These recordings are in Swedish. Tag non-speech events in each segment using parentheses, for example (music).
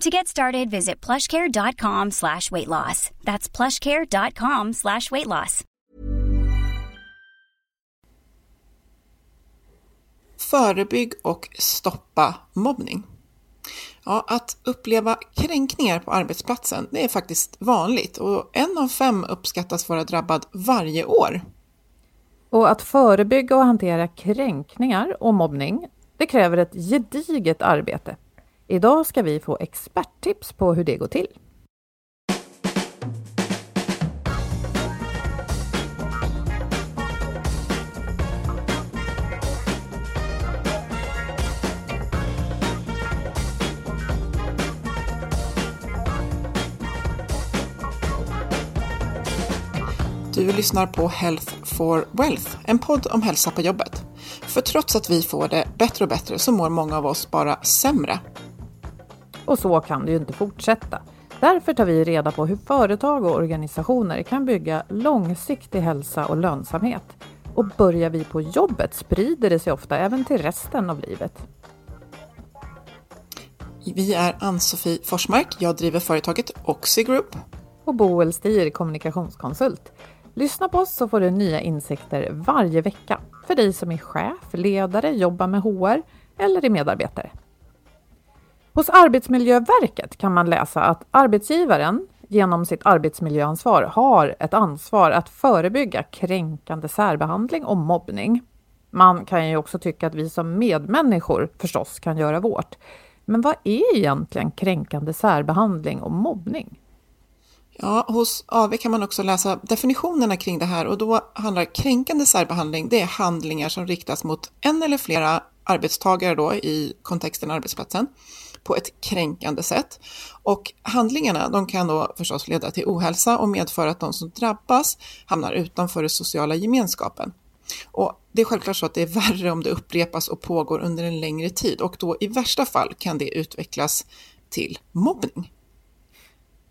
To get started, visit plushcare.com slash weight loss. That's plushcare.com slash weight loss. Förebygg och stoppa mobbning. Ja, att uppleva kränkningar på arbetsplatsen det är faktiskt vanligt och en av fem uppskattas vara drabbad varje år. Och att förebygga och hantera kränkningar och mobbning, det kräver ett gediget arbete. Idag ska vi få experttips på hur det går till. Du lyssnar på Health for Wealth, en podd om hälsa på jobbet. För trots att vi får det bättre och bättre så mår många av oss bara sämre. Och så kan det ju inte fortsätta. Därför tar vi reda på hur företag och organisationer kan bygga långsiktig hälsa och lönsamhet. Och börjar vi på jobbet sprider det sig ofta även till resten av livet. Vi är Ann-Sofie Forsmark, jag driver företaget Oxy Group. Och Boel Stier, kommunikationskonsult. Lyssna på oss så får du nya insikter varje vecka. För dig som är chef, ledare, jobbar med HR eller är medarbetare. Hos Arbetsmiljöverket kan man läsa att arbetsgivaren genom sitt arbetsmiljöansvar har ett ansvar att förebygga kränkande särbehandling och mobbning. Man kan ju också tycka att vi som medmänniskor förstås kan göra vårt. Men vad är egentligen kränkande särbehandling och mobbning? Ja, hos AV kan man också läsa definitionerna kring det här och då handlar kränkande särbehandling, det är handlingar som riktas mot en eller flera arbetstagare då i kontexten arbetsplatsen på ett kränkande sätt. Och handlingarna de kan då förstås leda till ohälsa och medföra att de som drabbas hamnar utanför den sociala gemenskapen. Och det är självklart så att det är värre om det upprepas och pågår under en längre tid och då i värsta fall kan det utvecklas till mobbning.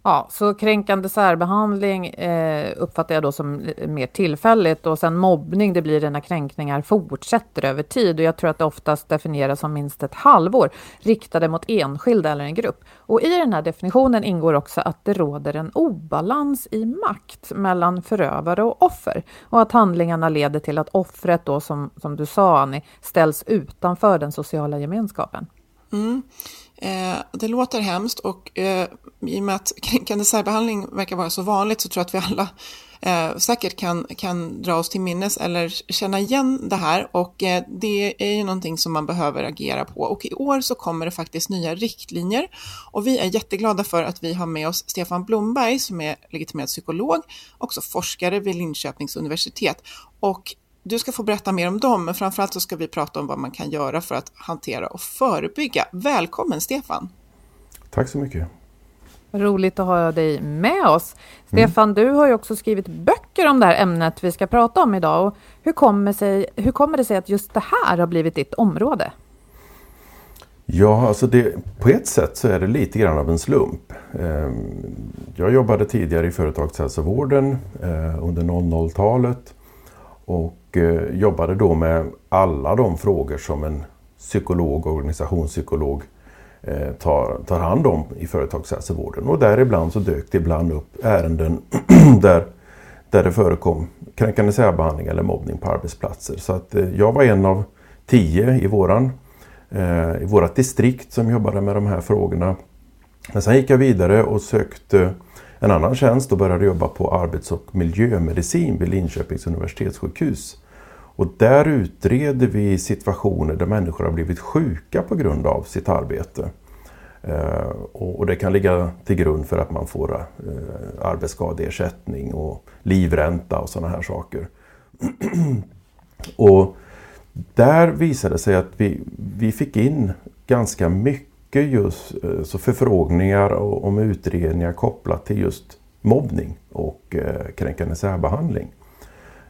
Ja, så kränkande särbehandling eh, uppfattar jag då som mer tillfälligt och sen mobbning, det blir det när kränkningar fortsätter över tid och jag tror att det oftast definieras som minst ett halvår riktade mot enskilda eller en grupp. Och i den här definitionen ingår också att det råder en obalans i makt mellan förövare och offer och att handlingarna leder till att offret då som, som du sa Annie, ställs utanför den sociala gemenskapen. Mm. Eh, det låter hemskt och eh, i och med att kränkande särbehandling verkar vara så vanligt så tror jag att vi alla eh, säkert kan, kan dra oss till minnes eller känna igen det här och eh, det är ju någonting som man behöver agera på. Och i år så kommer det faktiskt nya riktlinjer och vi är jätteglada för att vi har med oss Stefan Blomberg som är legitimerad psykolog, också forskare vid Linköpings universitet. Och du ska få berätta mer om dem, men framförallt så ska vi prata om vad man kan göra för att hantera och förebygga. Välkommen Stefan! Tack så mycket! Roligt att ha dig med oss. Stefan, mm. du har ju också skrivit böcker om det här ämnet vi ska prata om idag. Och hur, kommer sig, hur kommer det sig att just det här har blivit ditt område? Ja, alltså det, på ett sätt så är det lite grann av en slump. Ehm, jag jobbade tidigare i företagshälsovården eh, under 00-talet och eh, jobbade då med alla de frågor som en psykolog, organisationspsykolog eh, tar, tar hand om i företagshälsovården. Och däribland så dök det ibland upp ärenden (clears throat) där, där det förekom kränkande särbehandling eller mobbning på arbetsplatser. Så att eh, jag var en av tio i våran Eh, i vårt distrikt som jobbade med de här frågorna. Men sen gick jag vidare och sökte en annan tjänst och började jobba på arbets och miljömedicin vid Linköpings universitetssjukhus. Och där utreder vi situationer där människor har blivit sjuka på grund av sitt arbete. Eh, och det kan ligga till grund för att man får eh, arbetsskadeersättning och livränta och sådana här saker. (clears throat) och där visade det sig att vi, vi fick in ganska mycket just eh, så förfrågningar om utredningar kopplat till just mobbning och eh, kränkande särbehandling.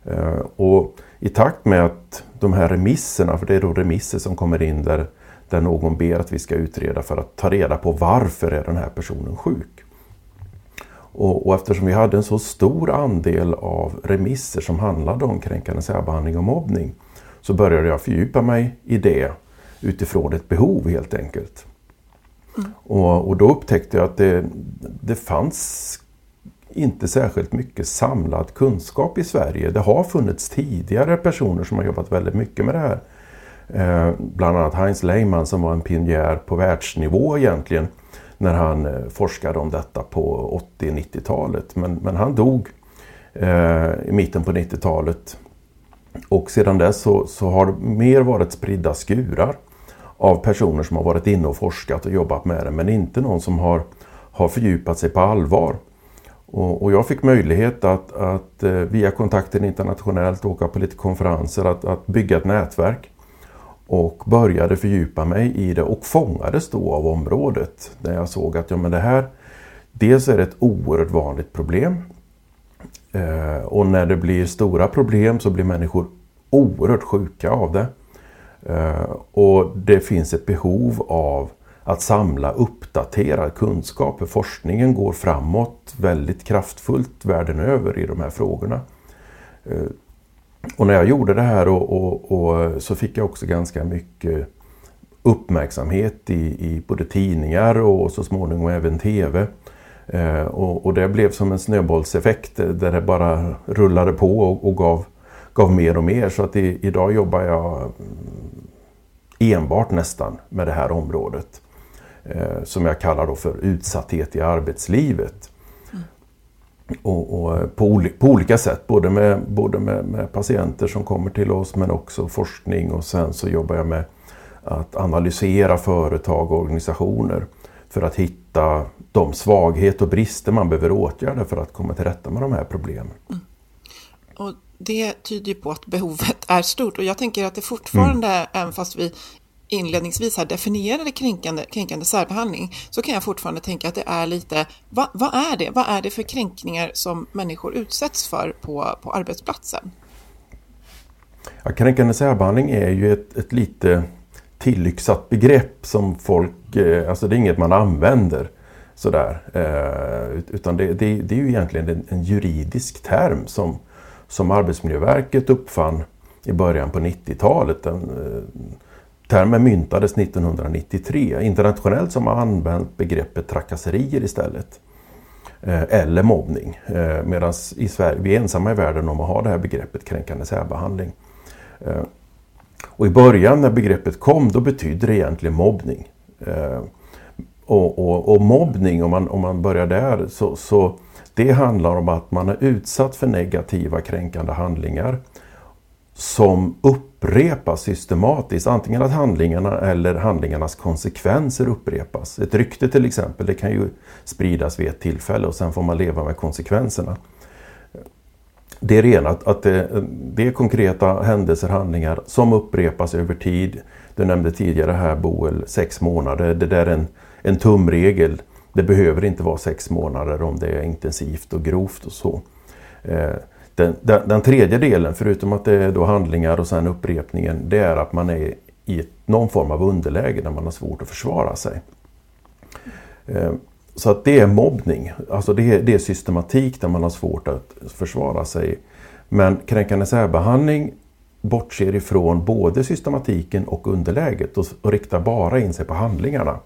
Eh, och I takt med att de här remisserna, för det är då remisser som kommer in där, där någon ber att vi ska utreda för att ta reda på varför är den här personen sjuk. Och, och eftersom vi hade en så stor andel av remisser som handlade om kränkande särbehandling och mobbning så började jag fördjupa mig i det utifrån ett behov helt enkelt. Mm. Och, och, då upptäckte jag att det, det fanns inte särskilt mycket samlad kunskap i Sverige. Det har funnits tidigare personer som har jobbat väldigt mycket med det här. Eh, bland annat Heinz Lehmann som var en pionjär på världsnivå egentligen när han eh, forskade om detta på 80-90-talet. Men, men han dog eh, i mitten på 90-talet och sedan dess så, så har det mer varit spridda skurar av personer som har varit inne och forskat och jobbat med det men inte någon som har, har fördjupat sig på allvar. Och, och jag fick möjlighet att, att eh, via kontakten internationellt åka på lite konferenser att, att bygga ett nätverk och började fördjupa mig i det och fångades då av området där jag såg att ja, men det här dels är det ett oerhört vanligt problem eh, och när det blir stora problem så blir människor oerhört sjuka av det. Eh, och det finns ett behov av att samla uppdaterad kunskap. För forskningen går framåt väldigt kraftfullt världen över i de här frågorna. Eh, och när jag gjorde det här och, och, och, så fick jag också ganska mycket uppmärksamhet i, i både tidningar och så småningom även TV. Eh, och, och, det blev som en snöbollseffekt eh, där det bara rullade på och, och gav, gav mer och mer. Så att i, idag jobbar jag enbart nästan med det här området. Eh, som jag kallar då för utsatthet i arbetslivet. Mm. Och, och på, oli, på, olika sätt, både, med, både med, med, patienter som kommer till oss men också forskning och sen så jobbar jag med att analysera företag och organisationer för att hitta de svagheter och brister man behöver åtgärda för att komma till rätta med de här problemen. Mm. Och det tyder på att behovet (laughs) är stort och jag tänker att det fortfarande, mm. även fast vi inledningsvis här definierade kränkande, kränkande särbehandling, så kan jag fortfarande tänka att det är lite, va, vad är det? Vad är det för kränkningar som människor utsätts för på, på arbetsplatsen? Ja, kränkande särbehandling är ju ett, ett lite tillyxat begrepp som folk, eh, alltså det är inget man använder sådär. Eh, utan det, det, det, är ju egentligen en, en, juridisk term som, som Arbetsmiljöverket uppfann i början på 90-talet. Den, eh, termen myntades 1993. Internationellt som har använt begreppet trakasserier istället. Eh, eller mobbning. Eh, Medan i Sverige, vi är ensamma i världen om att ha det här begreppet kränkande särbehandling. Eh, och i början när begreppet kom då betydde det egentligen mobbning. Eh, och, och, och, mobbning, om man, om man börjar där, så, så det handlar om att man är utsatt för negativa kränkande handlingar som upprepas systematiskt. Antingen att handlingarna eller handlingarnas konsekvenser upprepas. Ett rykte till exempel, det kan ju spridas vid ett tillfälle och sen får man leva med konsekvenserna. Det är rena att, att det, det är konkreta händelser, handlingar som upprepas över tid. Du nämnde tidigare här Boel, sex månader. Det där är en en tumregel. Det behöver inte vara sex månader om det är intensivt och grovt och så. Eh, den, den, den, tredje delen, förutom att det är då handlingar och sen upprepningen, det är att man är i någon form av underläge när man har svårt att försvara sig. Eh, så att det är mobbning, alltså det är, det är systematik där man har svårt att försvara sig. Men kränkande särbehandling bortser ifrån både systematiken och underläget och, och riktar bara in sig på handlingarna.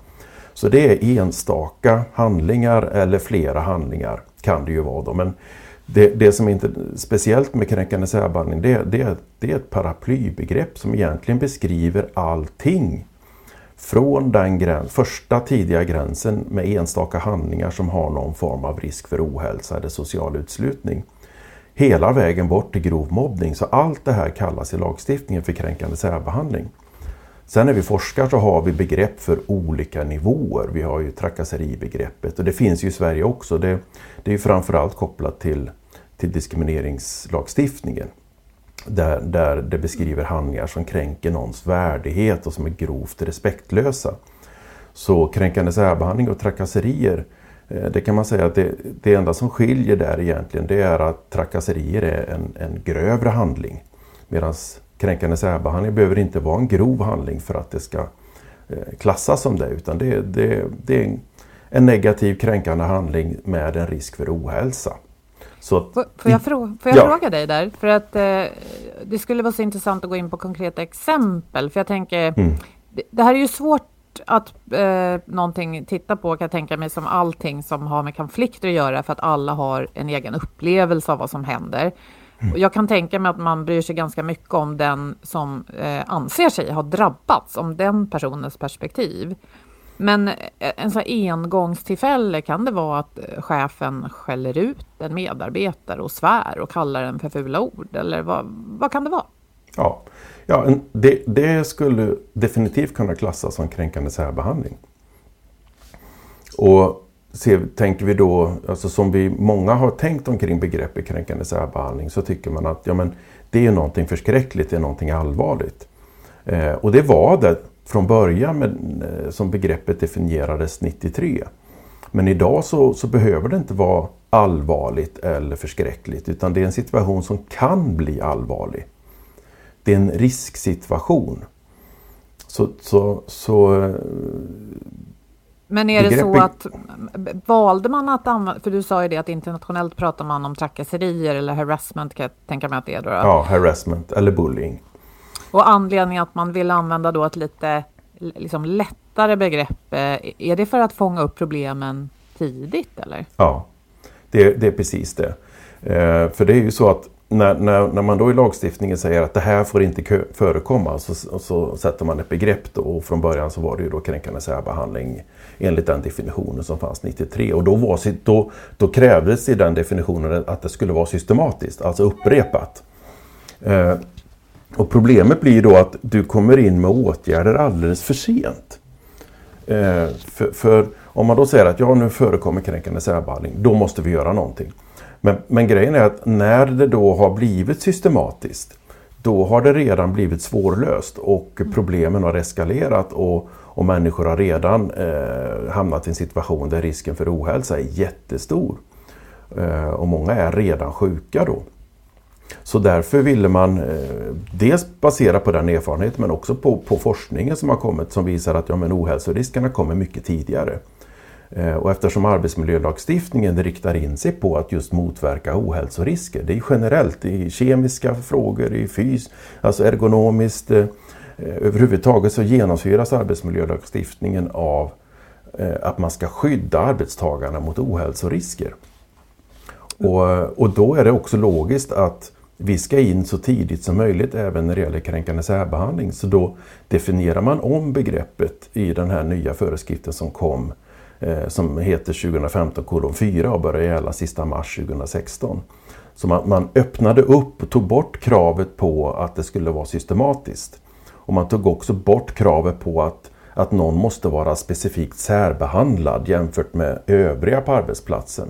Så det är enstaka handlingar eller flera handlingar kan det ju vara då. Men det, det som är inte speciellt med kränkande särbehandling det, det, det är ett paraplybegrepp som egentligen beskriver allting. Från den gräns, första tidiga gränsen med enstaka handlingar som har någon form av risk för ohälsa eller social utslutning. Hela vägen bort till grov mobbning. Så allt det här kallas i lagstiftningen för kränkande särbehandling. Sen när vi forskar så har vi begrepp för olika nivåer. Vi har ju trakasseribegreppet och det finns ju i Sverige också. Det, det är framförallt kopplat till, till diskrimineringslagstiftningen. Där, där det beskriver handlingar som kränker någons värdighet och som är grovt respektlösa. Så kränkande särbehandling och trakasserier, eh, det kan man säga att det, det enda som skiljer där egentligen det är att trakasserier är en, en grövre handling. Medan kränkande särbehandling behöver inte vara en grov handling för att det ska eh, klassas som det utan det, det, det är en negativ kränkande handling med en risk för ohälsa. Så att, får, får jag, frå, får jag ja. fråga dig där? För att eh, det skulle vara så intressant att gå in på konkreta exempel. För jag tänker, mm. det, det, här är ju svårt att eh, någonting titta på kan jag tänka mig som allting som har med konflikter att göra för att alla har en egen upplevelse av vad som händer. Mm. Jag kan tänka mig att man bryr sig ganska mycket om den som eh, anser sig ha drabbats, om den personens perspektiv. Men eh, en sån engångstillfälle kan det vara att eh, chefen skäller ut en medarbetare och svär och kallar den för fula ord? Eller vad, vad kan det vara? Ja, ja det, det skulle definitivt kunna klassas som kränkande särbehandling. Och ser, tänker vi då, alltså som vi många har tänkt omkring begreppet kränkande särbehandling, så tycker man att ja, men, det är någonting förskräckligt, det är någonting allvarligt. Eh, och det var det från början med, eh, som begreppet definierades 93. Men idag så, så, behöver det inte vara allvarligt eller förskräckligt utan det är en situation som kan bli allvarlig. Det är en risksituation. Så, så, så eh, men är det så att valde man att använda, för du sa ju det att internationellt pratar man om trakasserier eller harassment kan jag tänka mig att det är då? Ja, harassment eller bullying. Och anledningen att man vill använda då ett lite liksom lättare begrepp, eh, är det för att fånga upp problemen tidigt eller? Ja, det, det är precis det. Eh, för det är ju så att när, när, när, man då i lagstiftningen säger att det här får inte förekomma så, så sätter man ett begrepp då och från början så var det ju då kränkande särbehandling enligt den definitionen som fanns 93 och då, var, då, då krävdes i den definitionen att det skulle vara systematiskt, alltså upprepat. Eh, och problemet blir då att du kommer in med åtgärder alldeles för sent. Eh, för, för, om man då säger att ja, nu förekommer kränkande särbehandling, då måste vi göra någonting. Men, men grejen är att när det då har blivit systematiskt, då har det redan blivit svårlöst och problemen har eskalerat och, och människor har redan eh, hamnat i en situation där risken för ohälsa är jättestor. Eh, och många är redan sjuka då. Så därför ville man eh, dels basera på den erfarenheten men också på, på forskningen som har kommit som visar att ja, men ohälsoriskerna kommer mycket tidigare. Eh, och eftersom arbetsmiljölagstiftningen riktar in sig på att just motverka ohälsorisker, det är generellt i kemiska frågor, i fys, alltså ergonomiskt, eh, Eh, överhuvudtaget så genomsyras arbetsmiljölagstiftningen av eh, att man ska skydda arbetstagarna mot ohälsorisker. Och, eh, och då är det också logiskt att vi ska in så tidigt som möjligt även när det gäller kränkande särbehandling. Så då definierar man om begreppet i den här nya föreskriften som kom som heter 2015 4 och börjar gälla sista mars 2016. Så man, man öppnade upp och tog bort kravet på att det skulle vara systematiskt. Och man tog också bort kravet på att, att någon måste vara specifikt särbehandlad jämfört med övriga på arbetsplatsen.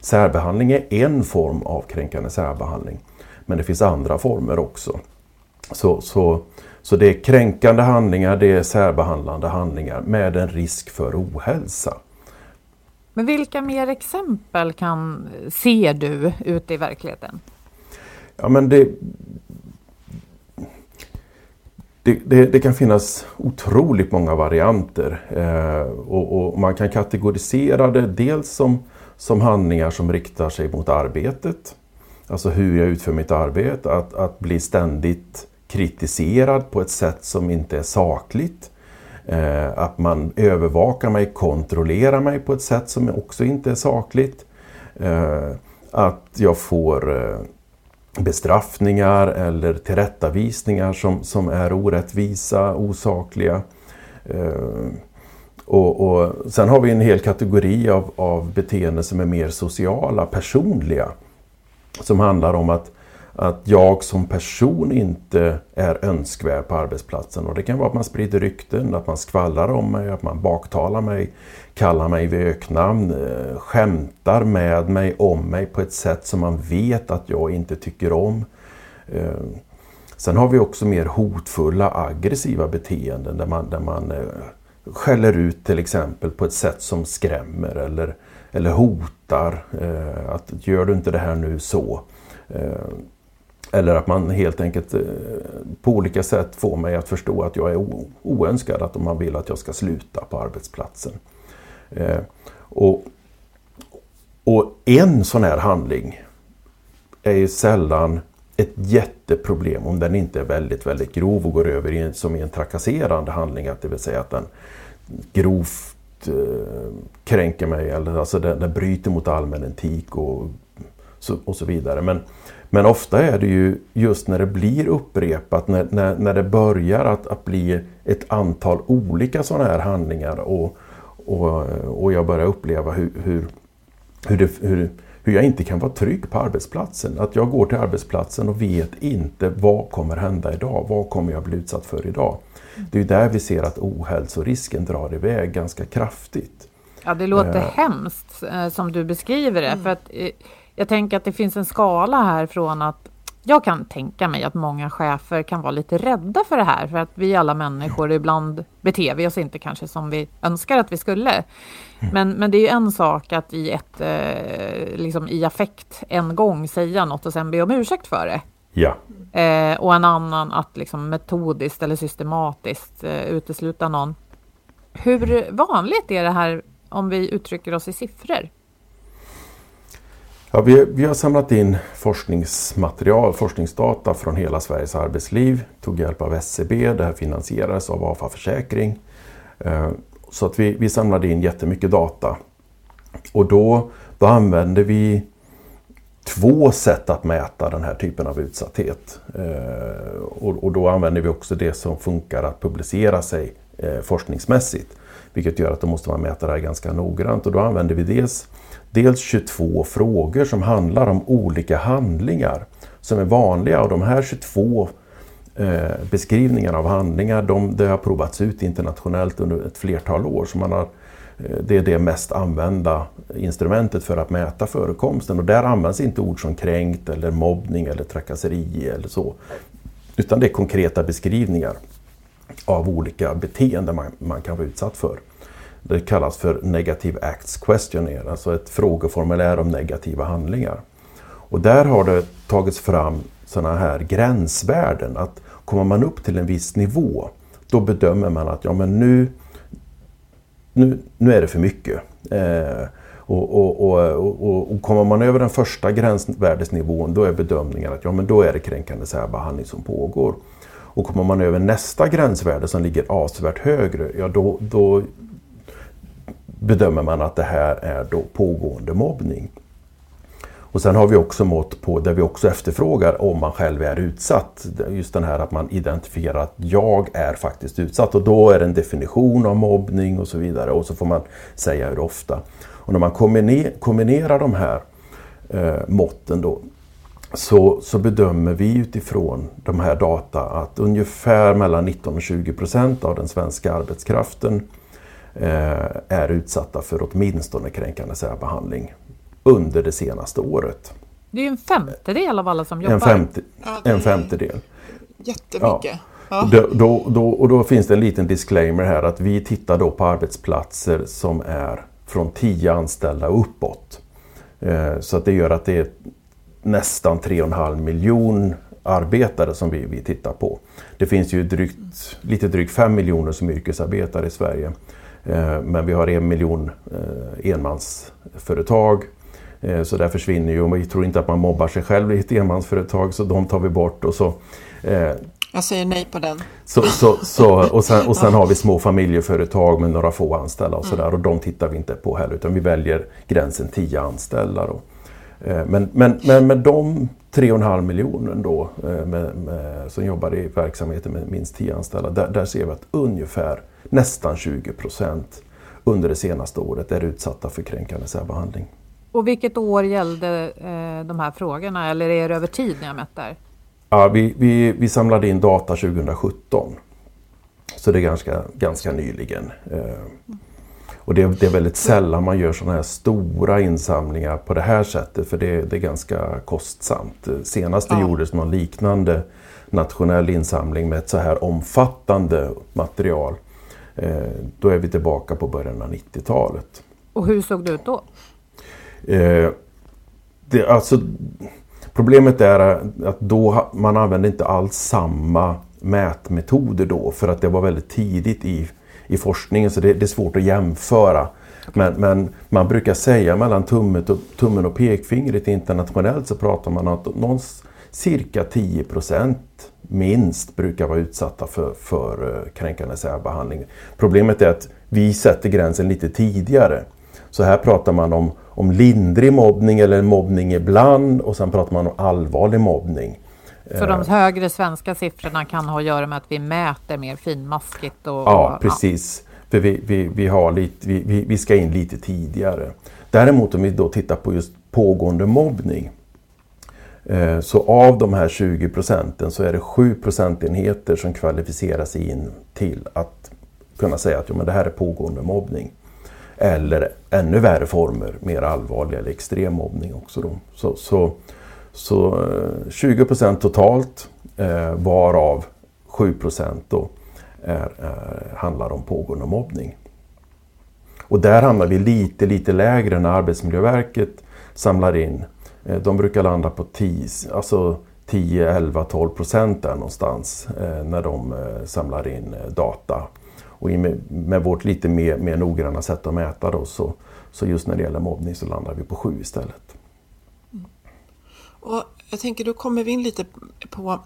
Särbehandling är en form av kränkande särbehandling. Men det finns andra former också. Så, så, så det är kränkande handlingar, det är särbehandlande handlingar med en risk för ohälsa. Men vilka mer exempel kan, ser du ute i verkligheten? Ja, men det, det, det, det, kan finnas otroligt många varianter eh, och, och, man kan kategorisera det dels som, som handlingar som riktar sig mot arbetet. Alltså hur jag utför mitt arbete, att, att bli ständigt kritiserad på ett sätt som inte är sakligt. Eh, att man övervakar mig, kontrollerar mig på ett sätt som också inte är sakligt. Eh, att jag får eh, bestraffningar eller tillrättavisningar som, som är orättvisa, osakliga. Eh, och, och, sen har vi en hel kategori av, av beteenden som är mer sociala, personliga. Som handlar om att, att jag som person inte är önskvärd på arbetsplatsen. Och det kan vara att man sprider rykten, att man skvallrar om mig, att man baktalar mig, kallar mig vid öknamn, eh, skämtar med mig, om mig på ett sätt som man vet att jag inte tycker om. Eh, sen har vi också mer hotfulla, aggressiva beteenden där man, där man eh, skäller ut till exempel på ett sätt som skrämmer eller, eller hotar. Att gör du inte det här nu så. Eller att man helt enkelt eh, på olika sätt får mig att förstå att jag är oönskad, att man vill att jag ska sluta på arbetsplatsen. Eh, och, och en sån här handling är ju sällan ett jätteproblem om den inte är väldigt, väldigt grov och går över i en, som i en trakasserande handling. Att det vill säga att den grovt eh, kränker mig eller alltså den, den bryter mot allmän etik och så, och så vidare. Men, men ofta är det ju just när det blir upprepat, när, när, när det börjar att, att bli ett antal olika sådana här handlingar och, och, och jag börjar uppleva hur, hur, hur, det, hur, hur jag inte kan vara trygg på arbetsplatsen. Att jag går till arbetsplatsen och vet inte vad kommer hända idag? Vad kommer jag bli utsatt för idag? Det är där vi ser att ohälsorisken drar iväg ganska kraftigt. Ja, det låter eh. hemskt eh, som du beskriver det. Mm. För att, eh, jag tänker att det finns en skala här från att jag kan tänka mig att många chefer kan vara lite rädda för det här, för att vi alla människor ibland beter vi oss inte kanske som vi önskar att vi skulle. Mm. Men, men det är ju en sak att i, ett, eh, liksom i affekt en gång säga något och sen be om ursäkt för det. Ja. Eh, och en annan att liksom metodiskt eller systematiskt eh, utesluta någon. Hur vanligt är det här om vi uttrycker oss i siffror? Ja, vi, vi, har samlat in forskningsmaterial, forskningsdata från hela Sveriges arbetsliv. Tog hjälp av SCB, det här finansierades av AFA Försäkring. Eh, så att vi, vi samlade in jättemycket data. Och då, då använde vi två sätt att mäta den här typen av utsatthet. Eh, och, och då använder vi också det som funkar att publicera sig eh, forskningsmässigt. Vilket gör att då måste man mäta det här ganska noggrant. Och då använder vi dels dels 22 frågor som handlar om olika handlingar som är vanliga och de här 22 eh, beskrivningarna av handlingar de, det har provats ut internationellt under ett flertal år. Så man har, eh, det är det mest använda instrumentet för att mäta förekomsten och där används inte ord som kränkt eller mobbning eller trakasseri eller så. Utan det är konkreta beskrivningar av olika beteenden man, man kan vara utsatt för. Det kallas för Negative Acts Questionnaire, alltså ett frågeformulär om negativa handlingar. Och där har det tagits fram sådana här gränsvärden, att kommer man upp till en viss nivå, då bedömer man att ja, men nu, nu, nu är det för mycket. Eh, och, och, och, och, kommer man över den första gränsvärdesnivån, då är bedömningen att ja, men då är det kränkande särbehandling som pågår. Och kommer man över nästa gränsvärde som ligger avsevärt högre, ja då, då bedömer man att det här är då pågående mobbning. Och sen har vi också mått på där vi också efterfrågar om man själv är utsatt. Just den här att man identifierar att jag är faktiskt utsatt och då är det en definition av mobbning och så vidare och så får man säga hur ofta. Och när man kombinerar de här eh, måtten då så, så bedömer vi utifrån de här data att ungefär mellan 19 och 20 procent av den svenska arbetskraften Eh, är utsatta för åtminstone kränkande särbehandling under det senaste året. Det är ju en femtedel av alla som jobbar. En, femte, en femtedel. Jättemycket. Ja. Då, då, då, och då finns det en liten disclaimer här att vi tittar då på arbetsplatser som är från 10 anställda uppåt. Eh, så att det gör att det är nästan 3,5 miljon arbetare som vi, vi tittar på. Det finns ju drygt, lite drygt 5 miljoner som yrkesarbetare i Sverige. Eh, men vi har en miljon eh, enmansföretag. Så där försvinner ju, och vi tror inte att man mobbar sig själv i ett enmansföretag så de tar vi bort. Och så, jag säger nej på den. Så, så, så, och sen, och sen har vi små familjeföretag med några få anställda och sådär och de tittar vi inte på heller utan vi väljer gränsen 10 anställda. Då. Eh, men, men, men med de 3,5 miljoner då eh, med, med, som jobbar i verksamheter med minst 10 anställda, där, där ser vi att ungefär nästan 20 procent under det senaste året är utsatta för kränkande särbehandling. Och vilket år gällde eh, de här frågorna eller är det över tid ni har mätt där? Ja, vi, vi, vi samlade in data 2017. Så det är ganska, ganska nyligen. Eh, och det, det, är väldigt sällan man gör sådana här stora insamlingar på det här sättet för det, det är ganska kostsamt. Senast det ja. gjordes någon liknande nationell insamling med ett så här omfattande material då är vi tillbaka på början av 90-talet. Och hur såg det ut då? Eh, det, alltså, Problemet är att då man använde inte alls samma mätmetoder då för att det var väldigt tidigt i, i forskningen så det, det är svårt att jämföra. Men, men, man brukar säga mellan tummet och, tummen och pekfingret internationellt så pratar man om att någon, cirka 10% minst brukar vara utsatta för, för eh, kränkande särbehandling. Problemet är att vi sätter gränsen lite tidigare. Så här pratar man om om lindrig mobbning eller mobbning ibland och sen pratar man om allvarlig mobbning. Så de högre svenska siffrorna kan ha att göra med att vi mäter mer finmaskigt? Och, ja, precis. Ja. För vi, vi, vi, har lite, vi, vi ska in lite tidigare. Däremot om vi då tittar på just pågående mobbning. Eh, så av de här 20 procenten så är det 7 procentenheter som kvalificerar sig in till att kunna säga att jo, men det här är pågående mobbning. Eller ännu värre former, mer allvarliga eller extrem mobbning också. Då. Så, så, så eh, 20 procent totalt eh, varav 7 procent då är, är, handlar om pågående mobbning. Och där hamnar vi lite, lite lägre när Arbetsmiljöverket samlar in. Eh, de brukar landa på 10, alltså 10 11, 12 procent där någonstans eh, när de eh, samlar in data och med, vårt lite mer, mer noggranna sätt att mäta då, så, så just när det gäller mobbning så landar vi på sju istället. Mm. Och jag tänker då kommer vi in lite på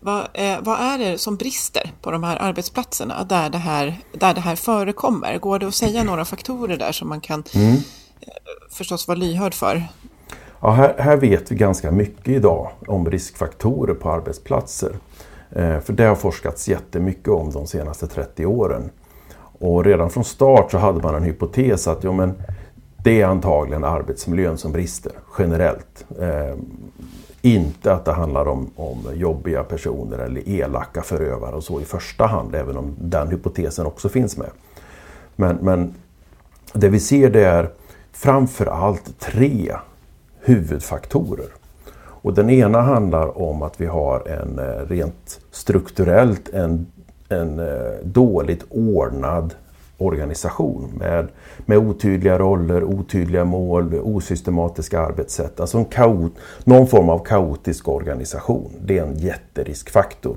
vad, eh, vad, är det som brister på de här arbetsplatserna där det här, där det här förekommer? Går det att säga några faktorer där som man kan mm. eh, förstås vara lyhörd för? Ja, här, här, vet vi ganska mycket idag om riskfaktorer på arbetsplatser. Eh, för det har forskats jättemycket om de senaste 30 åren. Och redan från start så hade man en hypotes att jo, men det är antagligen arbetsmiljön som brister generellt. Eh, inte att det handlar om, om jobbiga personer eller elaka förövare och så i första hand, även om den hypotesen också finns med. Men, men det vi ser det är framför allt tre huvudfaktorer. Och den ena handlar om att vi har en eh, rent strukturellt en, en eh, dåligt ordnad organisation med, med otydliga roller, otydliga mål, osystematiska arbetssätt. Alltså en kaot, någon form av kaotisk organisation. Det är en jätteriskfaktor.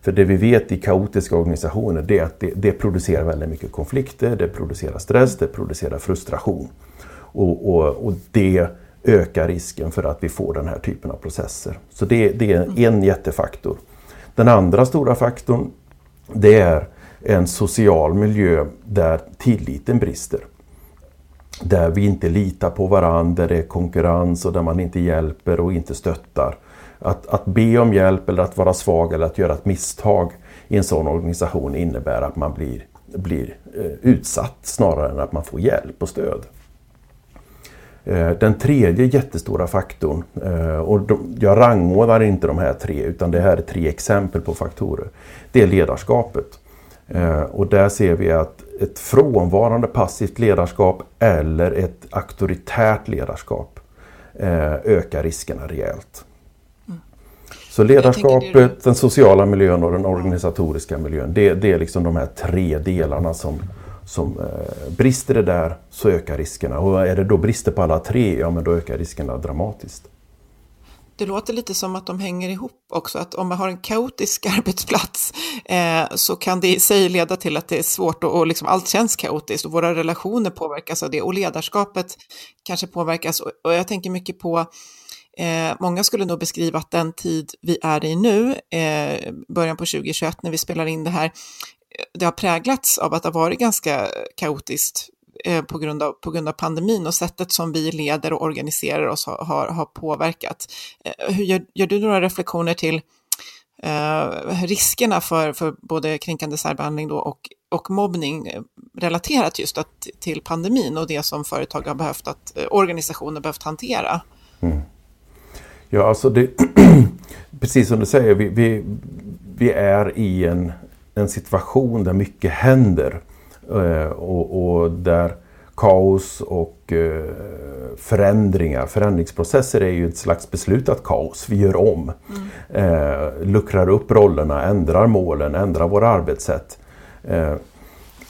För det vi vet i kaotiska organisationer det är att det, det producerar väldigt mycket konflikter, det producerar stress, det producerar frustration. Och, och, och det ökar risken för att vi får den här typen av processer. Så det, det är en jättefaktor. Den andra stora faktorn det är en social miljö där tilliten brister. Där vi inte litar på varandra, där det är konkurrens och där man inte hjälper och inte stöttar. Att, att be om hjälp eller att vara svag eller att göra ett misstag i en sån organisation innebär att man blir, blir eh, utsatt snarare än att man får hjälp och stöd. Eh, den tredje jättestora faktorn, eh, och jag rangordnar inte de här tre utan det här är tre exempel på faktorer, det är ledarskapet. Eh, och där ser vi att ett frånvarande passivt ledarskap eller ett auktoritärt ledarskap ökar riskerna rejält. Mm. Så ledarskapet, den sociala miljön och den organisatoriska miljön, det, det är liksom de här tre delarna som, som eh, brister det där så ökar riskerna. Och är det då brister på alla tre, ja men då ökar riskerna dramatiskt. Det låter lite som att de hänger ihop också, att om man har en kaotisk (laughs) arbetsplats eh, så kan det i sig leda till att det är svårt och, och liksom allt känns kaotiskt och våra relationer påverkas av det och ledarskapet kanske påverkas. Och, och jag tänker mycket på Eh, många skulle nog beskriva att den tid vi är i nu, eh, början på 2021 när vi spelar in det här, det har präglats av att det har varit ganska kaotiskt eh, på, grund av, på grund av pandemin och sättet som vi leder och organiserar oss har, har, har påverkat. Eh, hur gör, gör, du några reflektioner till eh, riskerna för, för både kränkande särbehandling då och, och mobbning eh, relaterat just att, till pandemin och det som företag har behövt att, eh, organisationer behövt hantera? Mm. Ja, alltså det, (clears throat) precis som du säger, vi, vi, vi är i en en situation där mycket händer eh, och, och, där kaos och eh, förändringar, förändringsprocesser är ju ett slags beslutat kaos. Vi gör om, mm. eh, luckrar upp rollerna, ändrar målen, ändrar våra arbetssätt.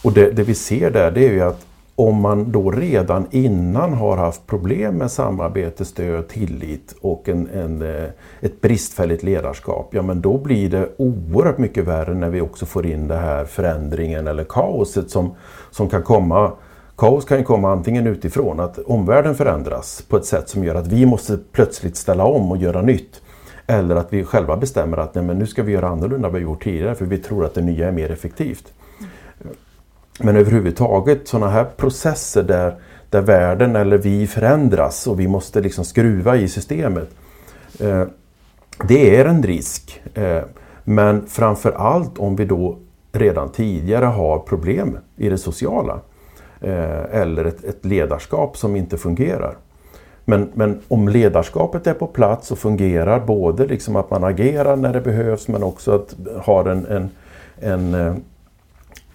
Och det, det, vi ser där det är ju att om man då redan innan har haft problem med samarbete, stöd, tillit och en, en, eh, ett bristfälligt ledarskap, ja men då blir det oerhört mycket värre när vi också får in det här förändringen eller kaoset som, som kan komma Kaos kan ju komma antingen utifrån att omvärlden förändras på ett sätt som gör att vi måste plötsligt ställa om och göra nytt. Eller att vi själva bestämmer att nej, men nu ska vi göra annorlunda än vad vi gjort tidigare för vi tror att det nya är mer effektivt. Men överhuvudtaget sådana här processer där, där världen eller vi förändras och vi måste liksom skruva i systemet. Eh, det är en risk. Eh, men framför allt om vi då redan tidigare har problem i det sociala. Eh, eller ett, ett, ledarskap som inte fungerar. Men, men, om ledarskapet är på plats och fungerar, både liksom att man agerar när det behövs men också att ha en, en, en eh,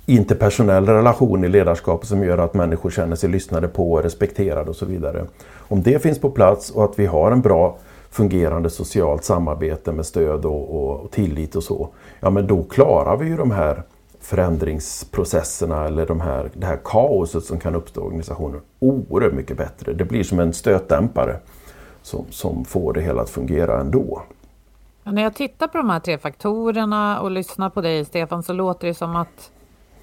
interpersonell relation i ledarskapet som gör att människor känner sig lyssnade på, respekterade och så vidare. Om det finns på plats och att vi har en bra fungerande socialt samarbete med stöd och, och, och tillit och så, ja men då klarar vi ju de här förändringsprocesserna eller de här, det här kaoset som kan uppstå i organisationen oerhört mycket bättre. Det blir som en stötdämpare som, som får det hela att fungera ändå. Ja, när jag tittar på de här tre faktorerna och lyssnar på dig Stefan så låter det som att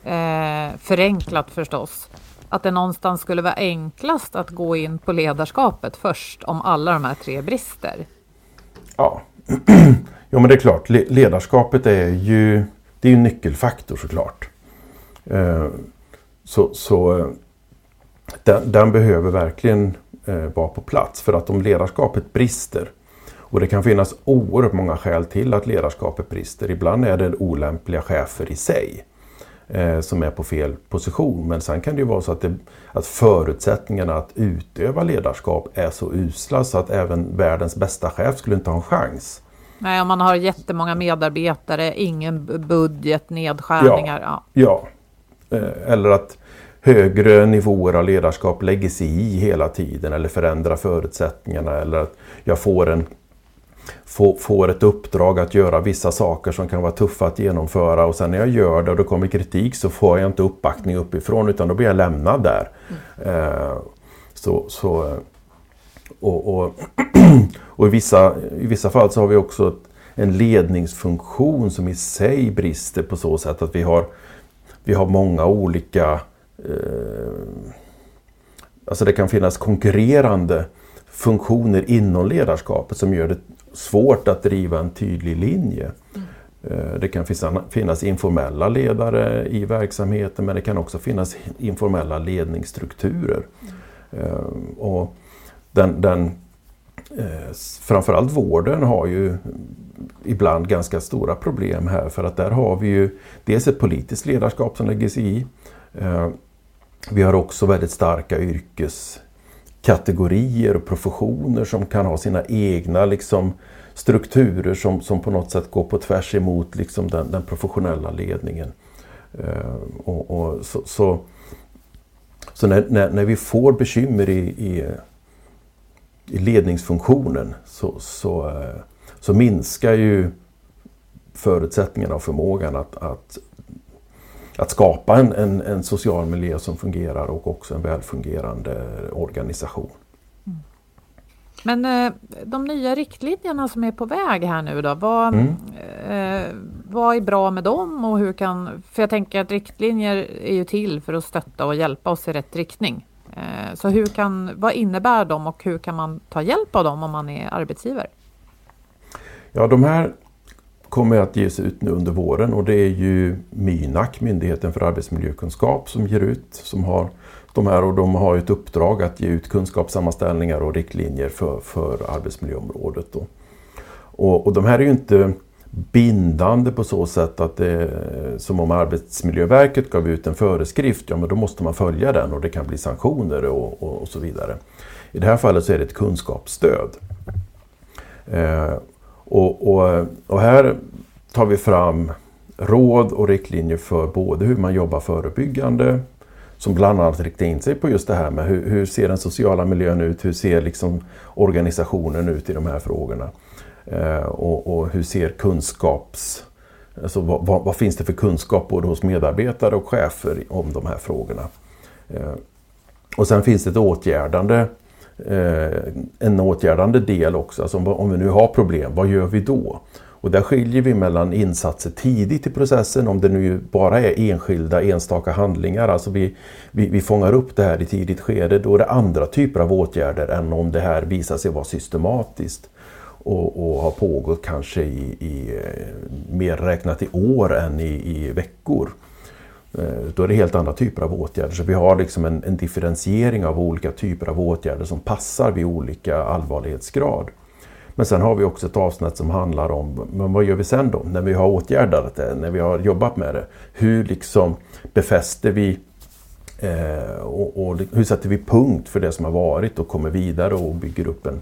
eh, förenklat förstås, att det någonstans skulle vara enklast att gå in på ledarskapet först om alla de här tre brister? Ja, (clears throat) jo, men det är klart. Ledarskapet är ju, det är en nyckelfaktor såklart. Eh, så, så eh, den, den, behöver verkligen eh, vara på plats för att om ledarskapet brister och det kan finnas oerhört många skäl till att ledarskapet brister. Ibland är det olämpliga chefer i sig eh, som är på fel position. Men sen kan det ju vara så att, det, att förutsättningarna att utöva ledarskap är så usla så att även världens bästa chef skulle inte ha en chans. Nej, om man har jättemånga medarbetare, ingen budget, nedskärningar. Ja, ja. Eh, eller att högre nivåer av ledarskap lägger sig i hela tiden eller förändrar förutsättningarna. Eller att jag får en får ett uppdrag att göra vissa saker som kan vara tuffa att genomföra och sen när jag gör det och det kommer kritik så får jag inte uppbackning uppifrån utan då blir jag lämnad där. Mm. Eh, så, så, eh, och, och, (clears throat) och i, vissa, i vissa fall så har vi också en ledningsfunktion som i sig brister på så sätt att vi har, vi har många olika eh, Alltså det kan finnas konkurrerande funktioner inom ledarskapet som gör det svårt att driva en tydlig linje. Eh, det kan finnas informella ledare i verksamheten men det kan också finnas informella ledningsstrukturer. Mm. Och den, den, eh, framförallt vården har ju ibland ganska stora problem här för att där har vi ju dels ett politiskt ledarskap som lägger sig i. Vi har också väldigt starka yrkes kategorier och professioner som kan ha sina egna liksom, strukturer som, som på något sätt går på tvärs emot liksom, den, den professionella ledningen. Eh, och, och, så så, så när, när, när, vi får bekymmer i, i, i ledningsfunktionen så, så, eh, så minskar ju förutsättningarna och förmågan att, att att skapa en, en, en, social miljö som fungerar och också en välfungerande organisation. Mm. Men eh, de nya riktlinjerna som är på väg här nu då, vad, mm. eh, vad är bra med dem och hur kan, för jag tänker att riktlinjer är ju till för att stötta och hjälpa oss i rätt riktning. Eh, så hur kan, vad innebär de och hur kan man ta hjälp av dem om man är arbetsgivare? Ja, de här kommer att ges ut nu under våren och det är ju Mynak, Myndigheten för arbetsmiljökunskap, som ger ut, som har de här och de har ett uppdrag att ge ut kunskapssammanställningar och riktlinjer för, för arbetsmiljöområdet. Då. Och, och de här är ju inte bindande på så sätt att det är som om Arbetsmiljöverket gav ut en föreskrift, ja men då måste man följa den och det kan bli sanktioner och, och, och så vidare. I det här fallet så är det ett kunskapsstöd. Eh, och, och, och, här tar vi fram råd och riktlinjer för både hur man jobbar förebyggande, som bland annat riktar in sig på just det här med hur, hur ser den sociala miljön ut, hur ser liksom organisationen ut i de här frågorna. Eh, och, och, hur ser kunskaps... Alltså vad, vad, vad, finns det för kunskap både hos medarbetare och chefer om de här frågorna? Eh, och sen finns det ett åtgärdande Eh, en åtgärdande del också. Alltså om vi nu har problem, vad gör vi då? Och där skiljer vi mellan insatser tidigt i processen, om det nu bara är enskilda enstaka handlingar, alltså vi, vi, vi fångar upp det här i tidigt skede, då är det andra typer av åtgärder än om det här visar sig vara systematiskt och, och har pågått kanske i, i eh, mer räknat i år än i, i veckor. Eh, då är det helt andra typer av åtgärder. Så vi har liksom en, en, differentiering av olika typer av åtgärder som passar vid olika allvarlighetsgrad. Men sen har vi också ett avsnitt som handlar om men vad gör vi sen då när vi har åtgärdat det, när vi har jobbat med det. Hur liksom befäster vi eh, och, och, hur sätter vi punkt för det som har varit och kommer vidare och bygger upp en,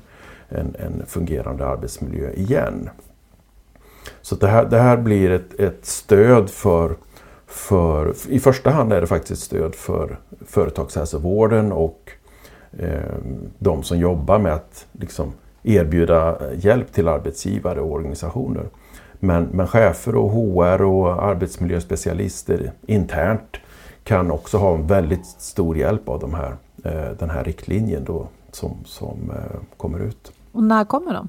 en, en fungerande arbetsmiljö igen. Så det här, det här blir ett, ett stöd för för, i första hand är det faktiskt stöd för företagshälsovården och eh, de som jobbar med att liksom, erbjuda hjälp till arbetsgivare och organisationer. Men, men chefer och HR och arbetsmiljöspecialister internt kan också ha en väldigt stor hjälp av de här, eh, den här riktlinjen då, som, som eh, kommer ut. Och när kommer de?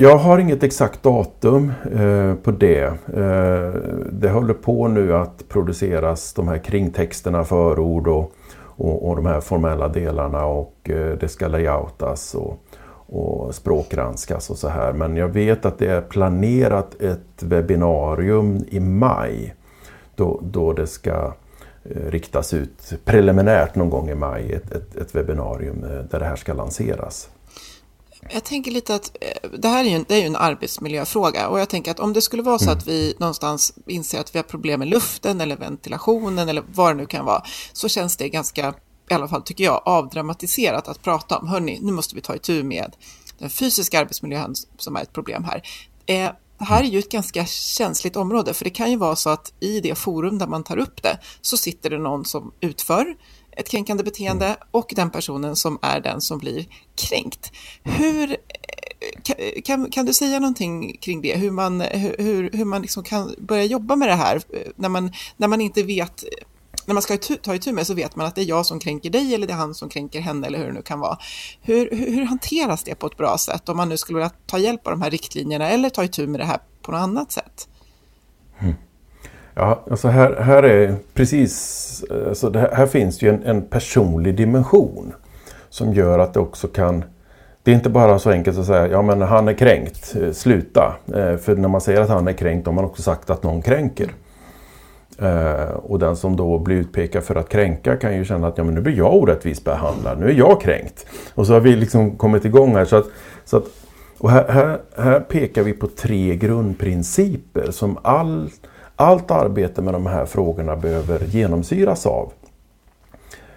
Jag har inget exakt datum eh, på det. Eh, det håller på nu att produceras de här kringtexterna, förord och, och, och de här formella delarna och eh, det ska layoutas och, och språkgranskas och så här. Men jag vet att det är planerat ett webbinarium i maj då, då det ska eh, riktas ut preliminärt någon gång i maj, ett, ett, ett webbinarium eh, där det här ska lanseras. Jag tänker lite att eh, det här är ju en, det är ju en arbetsmiljöfråga och jag tänker att om det skulle vara så mm. att vi någonstans inser att vi har problem med luften eller ventilationen eller vad det nu kan vara, så känns det ganska, i alla fall tycker jag, avdramatiserat att prata om, hörni, nu måste vi ta itu med den fysiska arbetsmiljön som är ett problem här. Eh, det här är ju ett ganska känsligt område, för det kan ju vara så att i det forum där man tar upp det så sitter det någon som utför ett kränkande beteende och den personen som är den som blir kränkt. Hur, eh, kan, kan du säga någonting kring det? Hur man, hur, hur man liksom kan börja jobba med det här eh, när man, när man inte vet eh, när man ska ta itu med så vet man att det är jag som kränker dig eller det är han som kränker henne eller hur det nu kan vara. Hur, hur, hur hanteras det på ett bra sätt om man nu skulle vilja ta hjälp av de här riktlinjerna eller ta itu med det här på något annat sätt? Mm. Ja, alltså här, här är precis, alltså här, här, finns ju en, en, personlig dimension som gör att det också kan det är inte bara så enkelt att säga ja men han är kränkt, eh, sluta. Eh, för när man säger att han är kränkt har man också sagt att någon kränker. Eh, och den som då blir utpekad för att kränka kan ju känna att ja, men nu blir jag orättvist behandlad, nu är jag kränkt. Och så har vi liksom kommit igång här. Så att, så att, och här, här, här pekar vi på tre grundprinciper som all allt arbete med de här frågorna behöver genomsyras av.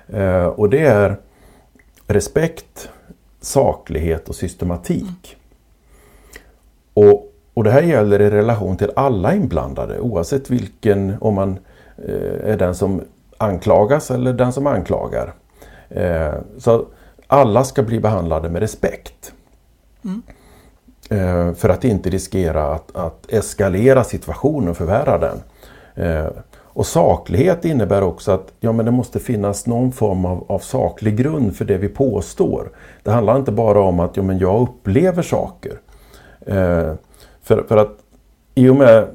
Eh, och det är respekt, saklighet och systematik. Och, och det här gäller i relation till alla inblandade oavsett vilken, om man eh, är den som anklagas eller den som anklagar. Eh, så alla ska bli behandlade med respekt. Mm. Eh, för att inte riskera att, att eskalera situationen och förvärra den. Eh, och saklighet innebär också att ja, men det måste finnas någon form av, av saklig grund för det vi påstår. Det handlar inte bara om att ja, men jag upplever saker. Eh, för, för att i och med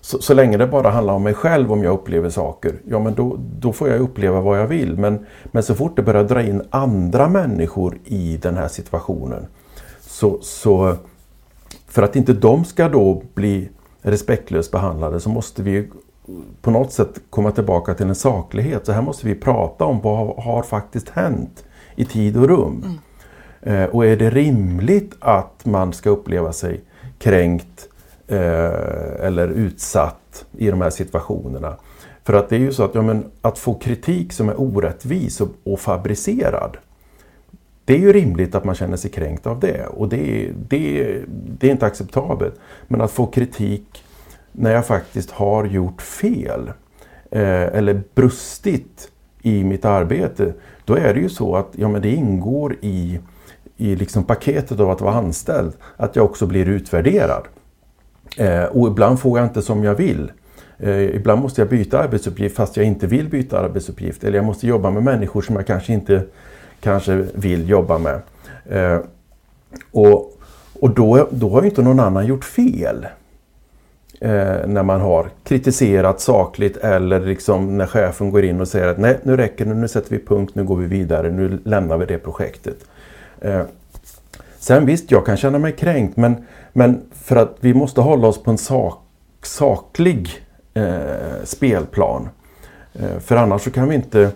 så, så, länge det bara handlar om mig själv om jag upplever saker, ja men då, då får jag uppleva vad jag vill. Men, men så fort det börjar dra in andra människor i den här situationen så, så för att inte de ska då bli respektlöst behandlade så måste vi på något sätt komma tillbaka till en saklighet. Så här måste vi prata om vad har faktiskt hänt i tid och rum. Mm. Eh, och är det rimligt att man ska uppleva sig kränkt eh, eller utsatt i de här situationerna? För att det är ju så att, ja, men, att få kritik som är orättvis och, och fabricerad det är ju rimligt att man känner sig kränkt av det och det, det, det är inte acceptabelt. Men att få kritik när jag faktiskt har gjort fel eh, eller brustit i mitt arbete, då är det ju så att ja, men det ingår i, i liksom paketet av att vara anställd att jag också blir utvärderad. Eh, och ibland får jag inte som jag vill. Eh, ibland måste jag byta arbetsuppgift fast jag inte vill byta arbetsuppgift. Eller jag måste jobba med människor som jag kanske inte kanske vill jobba med. Eh, och och då, då har ju inte någon annan gjort fel. Eh, när man har kritiserat sakligt eller liksom när chefen går in och säger att nej nu räcker det, nu sätter vi punkt, nu går vi vidare, nu lämnar vi det projektet. Eh, sen visst, jag kan känna mig kränkt men, men för att vi måste hålla oss på en sak, saklig eh, spelplan. Eh, för annars så kan vi inte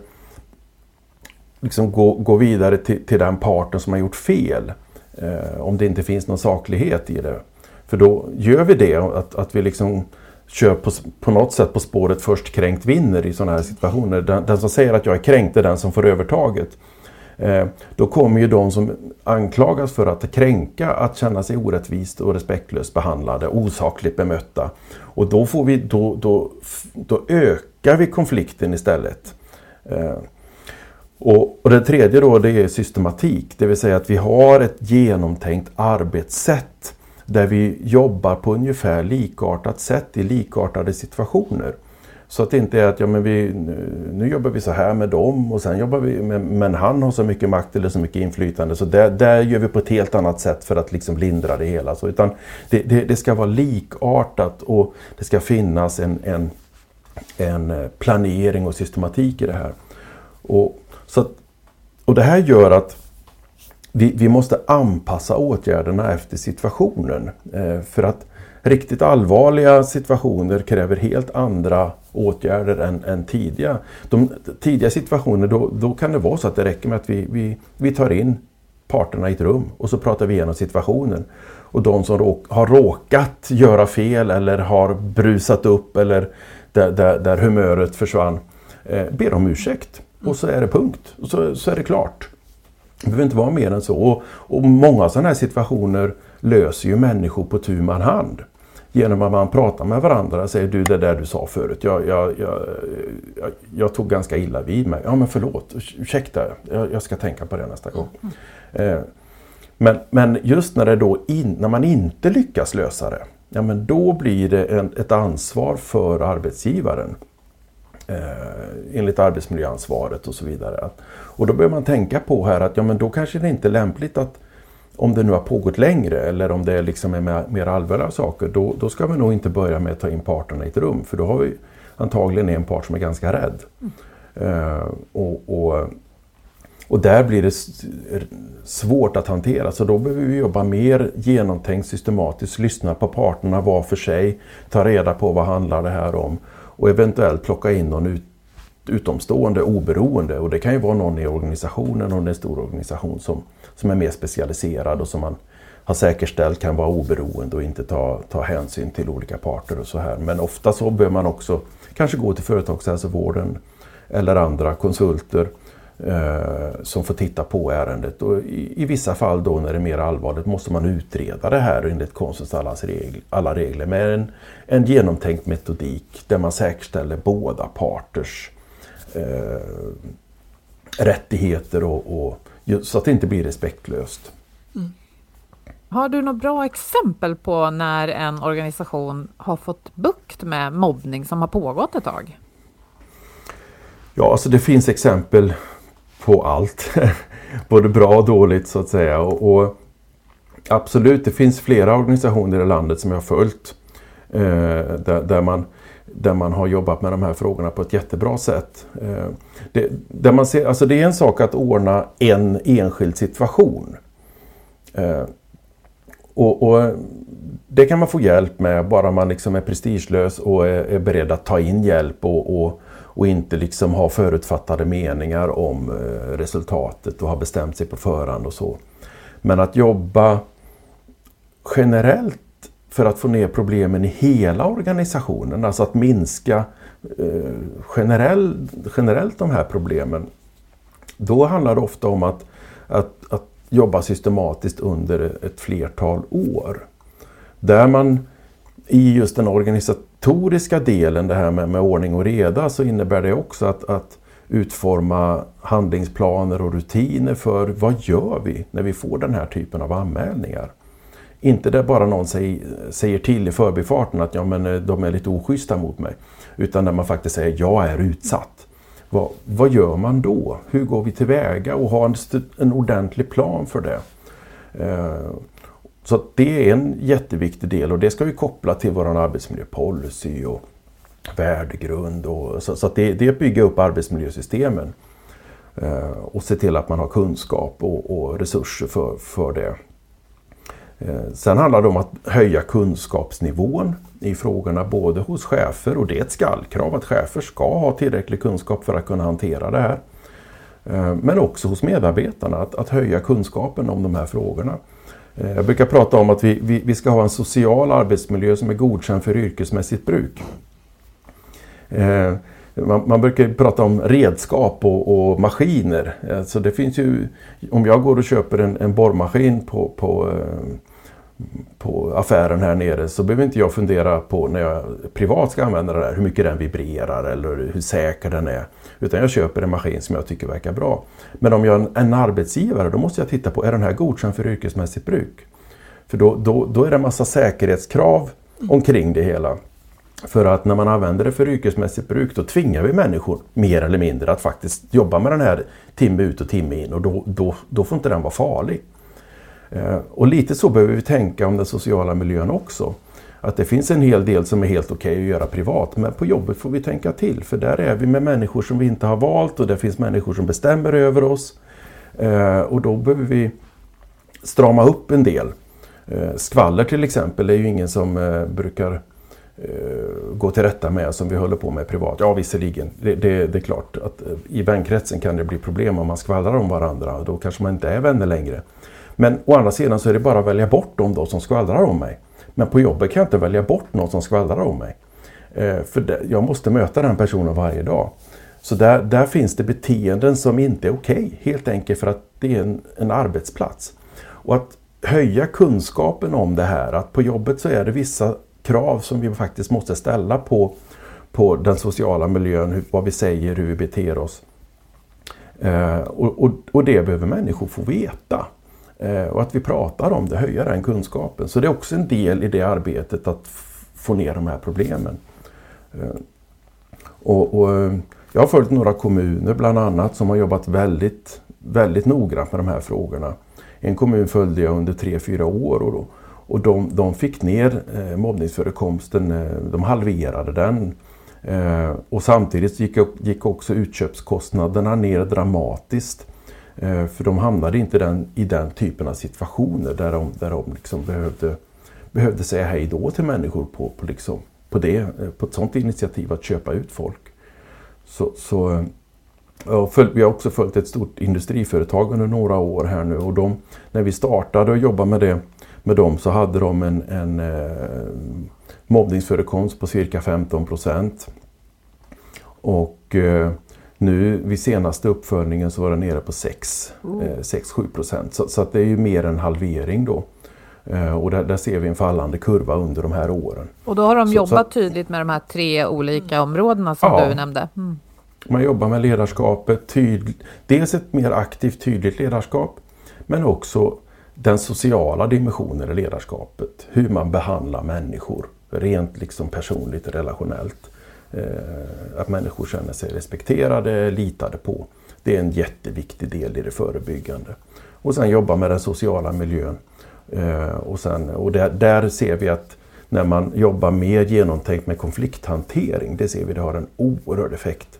liksom gå, gå vidare till, till den parten som har gjort fel. Eh, om det inte finns någon saklighet i det. För då gör vi det, att, att vi liksom kör på, på något sätt på spåret först kränkt vinner i sådana här situationer. Den, den, som säger att jag är kränkt är den som får övertaget. Eh, då kommer ju de som anklagas för att kränka att känna sig orättvist och respektlöst behandlade, osakligt bemötta. Och då, får vi, då, då, då ökar vi konflikten istället. Eh, och, och det tredje då det är systematik, det vill säga att vi har ett genomtänkt arbetssätt där vi jobbar på ungefär likartat sätt i likartade situationer. Så att det inte är att ja, men vi, nu jobbar vi så här med dem och sen jobbar vi med, men han har så mycket makt eller så mycket inflytande så där, där gör vi på ett helt annat sätt för att liksom lindra det hela. Så, utan det, det, det ska vara likartat och det ska finnas en, en, en eh, planering och systematik i det här. Och så att, och det här gör att vi, vi måste anpassa åtgärderna efter situationen. Eh, för att riktigt allvarliga situationer kräver helt andra åtgärder än, än tidiga. De tidiga situationer då, då kan det vara så att det räcker med att vi, vi, vi tar in parterna i ett rum och så pratar vi igenom situationen. Och de som råk, har råkat göra fel eller har brusat upp eller där, där, där humöret försvann eh, ber om ursäkt och så är det punkt. Och så, så är det klart. Det behöver inte vara mer än så. Och, och många sådana här situationer löser ju människor på tu man hand. Genom att man pratar med varandra och säger du det där du sa förut, jag, jag, jag, jag, tog ganska illa vid mig. Ja men förlåt, ursäkta, jag, ska tänka på det nästa gång. Eh, men, men just när, det då in, när man inte lyckas lösa det, ja men då blir det en, ett ansvar för arbetsgivaren eh, enligt arbetsmiljöansvaret och så vidare. Och då behöver man tänka på här att ja, men då kanske det inte är lämpligt att om det nu har pågått längre eller om det liksom är mer, allvarliga saker, då, då ska vi nog inte börja med att ta in parterna i ett rum för då har vi antagligen en part som är ganska rädd. Mm. Och, och, och, där blir det svårt att hantera så då behöver vi jobba mer genomtänkt systematiskt, lyssna på parterna var för sig, ta reda på vad handlar det här om och eventuellt plocka in någon ut, utomstående oberoende och det kan ju vara någon i organisationen om det är en stor organisation som, som är mer specialiserad och som man har säkerställt kan vara oberoende och inte ta, ta hänsyn till olika parter och så här. Men ofta så bör man också kanske gå till företagshälsovården eller andra konsulter som får titta på ärendet. Och i, i, vissa fall då när det är mer allvarligt måste man utreda det här enligt konstens regl, alla regler med en, en genomtänkt metodik där man säkerställer båda parters eh, rättigheter och, och, så att det inte blir respektlöst. Mm. Har du några bra exempel på när en organisation har fått bukt med mobbning som har pågått ett tag? Ja, alltså det finns exempel på allt. (laughs) Både bra och dåligt så att säga. Och, och, Absolut, det finns flera organisationer i landet som jag har följt eh, där, där, man, där man har jobbat med de här frågorna på ett jättebra sätt. Eh, det, där man ser, alltså det är en sak att ordna en enskild situation. Eh, och, och, Det kan man få hjälp med bara man liksom är prestigelös och är, är beredd att ta in hjälp och, och, och, inte liksom ha förutfattade meningar om eh, resultatet och ha bestämt sig på förhand och så. Men att jobba generellt för att få ner problemen i hela organisationen, alltså att minska eh, generell, generellt de här problemen. Då handlar det ofta om att, att, att jobba systematiskt under ett flertal år. Där man i just den organisatoriska delen, det här med, med ordning och reda, så innebär det också att, att utforma handlingsplaner och rutiner för vad gör vi när vi får den här typen av anmälningar. Inte där bara någon säger, säger till i förbifarten att ja, men eh, de är lite oschyssta mot mig. Utan där man faktiskt säger jag är utsatt. Vad, vad gör man då? Hur går vi tillväga? Och ha en, en ordentlig plan för det. Eh, så det är en jätteviktig del och det ska vi koppla till vår arbetsmiljöpolicy och värdegrund. Och, så, så att det, det är att bygga upp arbetsmiljösystemen eh, och se till att man har kunskap och, och resurser för, för det. Eh, sen handlar det om att höja kunskapsnivån i frågorna både hos chefer och det är ett skallkrav att chefer ska ha tillräcklig kunskap för att kunna hantera det här. Eh, men också hos medarbetarna att, att höja kunskapen om de här frågorna. Eh, jag brukar prata om att vi, vi, vi ska ha en social arbetsmiljö som är godkänd för yrkesmässigt bruk. Eh, man, man, brukar prata om redskap och, och, maskiner. Eh, så det finns ju, om jag går och köper en, en borrmaskin på, på på affären här nere så behöver inte jag fundera på när jag privat ska använda det där hur mycket den vibrerar eller hur säker den är. Utan jag köper en maskin som jag tycker verkar bra. Men om jag är en arbetsgivare då måste jag titta på är den här godkänd för yrkesmässigt bruk? För då, då, då är det en massa säkerhetskrav omkring det hela. För att när man använder det för yrkesmässigt bruk då tvingar vi människor mer eller mindre att faktiskt jobba med den här timme ut och timme in och då, då, då får inte den vara farlig. Eh, och lite så behöver vi tänka om den sociala miljön också. Att det finns en hel del som är helt okej okay att göra privat men på jobbet får vi tänka till för där är vi med människor som vi inte har valt och det finns människor som bestämmer över oss. Eh, och då behöver vi strama upp en del. Eh, skvaller till exempel är ju ingen som eh, brukar eh, gå till rätta med som vi håller på med privat. Ja visserligen, det, det, det är klart att eh, i vänkretsen kan det bli problem om man skvallrar om varandra. Då kanske man inte är vänner längre. Men å andra sidan så är det bara att välja bort dem då som skvallrar om mig. Men på jobbet kan jag inte välja bort någon som skvallrar om mig. Eh, för jag måste möta den personen varje dag. Så där, där finns det beteenden som inte är okej, okay, helt enkelt för att det är en, en arbetsplats. Och att höja kunskapen om det här, att på jobbet så är det vissa krav som vi faktiskt måste ställa på, på den sociala miljön, hur, vad vi säger, hur vi beter oss. Eh, och, och, och det behöver människor få veta. Eh, och att vi pratar om det, höja den kunskapen. Så det är också en del i det arbetet att få ner de här problemen. Eh, och, och eh, jag har följt några kommuner bland annat som har jobbat väldigt, väldigt noggrant med de här frågorna. En kommun följde jag under tre fyra år och, då, och de, de fick ner eh, mobbningsförekomsten, de halverade den. Eh, och samtidigt gick, gick också utköpskostnaderna ner dramatiskt. Eh, för de hamnade inte den, i den typen av situationer där de, där de liksom behövde, behövde säga hej då till människor på, på, liksom, på, det, eh, på ett sådant initiativ att köpa ut folk. Så, så eh, jag följ, vi har också följt ett stort industriföretag under några år här nu och de, när vi startade och jobbade med det med dem så hade de en, en eh, mobbningsförekomst på cirka 15 procent. Och eh, nu vid senaste uppföljningen så var den nere på 6-7 mm. procent. Så, så det är ju mer än halvering då. Eh, och där, där, ser vi en fallande kurva under de här åren. Och då har de så, jobbat så, tydligt med de här tre olika områdena som ja, du nämnde? Mm. Man jobbar med ledarskapet, tydl, dels ett mer aktivt tydligt ledarskap men också den sociala dimensionen i ledarskapet. Hur man behandlar människor rent liksom personligt och relationellt. Eh, att människor känner sig respekterade, litade på. Det är en jätteviktig del i det förebyggande. Och sen jobba med den sociala miljön. Eh, och sen, och där, där ser vi att när man jobbar mer genomtänkt med konflikthantering, det ser vi det har en oerhörd effekt.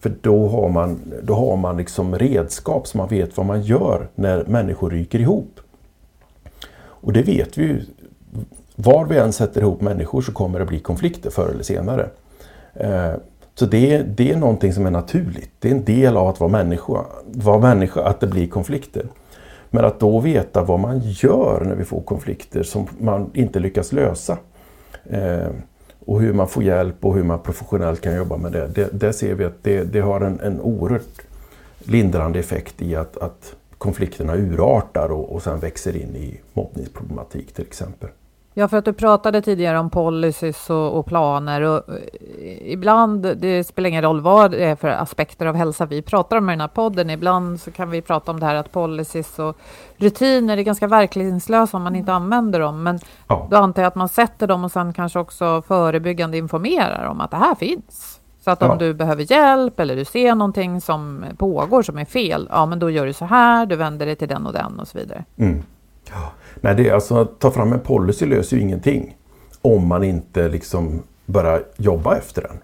För då har man, då har man liksom redskap så man vet vad man gör när människor ryker ihop. Och det vet vi ju. Var vi än sätter ihop människor så kommer det bli konflikter förr eller senare. Eh, så det, det är någonting som är naturligt. Det är en del av att vara människa, vara människa att det blir konflikter. Men att då veta vad man gör när vi får konflikter som man inte lyckas lösa. Eh, och hur man får hjälp och hur man professionellt kan jobba med det. det där ser vi att det, det har en, en oerhört lindrande effekt i att, att konflikterna urartar och, och sen växer in i mobbningsproblematik till exempel. Ja, för att du pratade tidigare om policies och, och, planer och eh, ibland, det spelar ingen roll vad det är för aspekter av hälsa vi pratar om i den här podden. Ibland så kan vi prata om det här att policies och rutiner är ganska verklighetslösa om man inte använder dem. Men ja. då antar jag att man sätter dem och sen kanske också förebyggande informerar om att det här finns. Så att om ja. du behöver hjälp eller du ser någonting som pågår som är fel, ja men då gör du så här, du vänder dig till den och den och så vidare. Mm. Ja. Nej, det är alltså att ta fram en policy löser ju ingenting om man inte liksom börjar jobba efter den.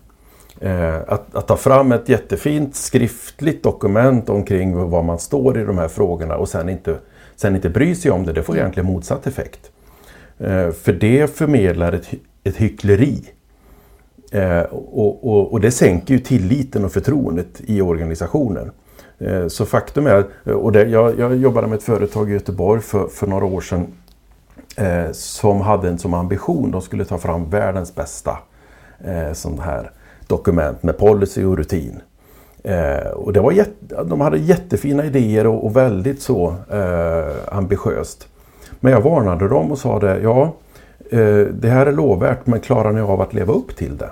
Eh, att, att, ta fram ett jättefint skriftligt dokument omkring vad man står i de här frågorna och sen inte, sen inte bry sig om det, det får mm. egentligen motsatt effekt. Eh, för det förmedlar ett, ett hyckleri. Eh, och, och, och, det sänker ju tilliten och förtroendet i organisationen. Eh, så faktum är, eh, och det, jag, jag jobbade med ett företag i Göteborg för, för några år sedan eh, som hade en som ambition, de skulle ta fram världens bästa eh, sån här dokument med policy och rutin. Eh, och det var jätte, de hade jättefina idéer och, och väldigt så eh, ambitiöst. Men jag varnade dem och sa det, ja eh, det här är lovvärt men klarar ni av att leva upp till det?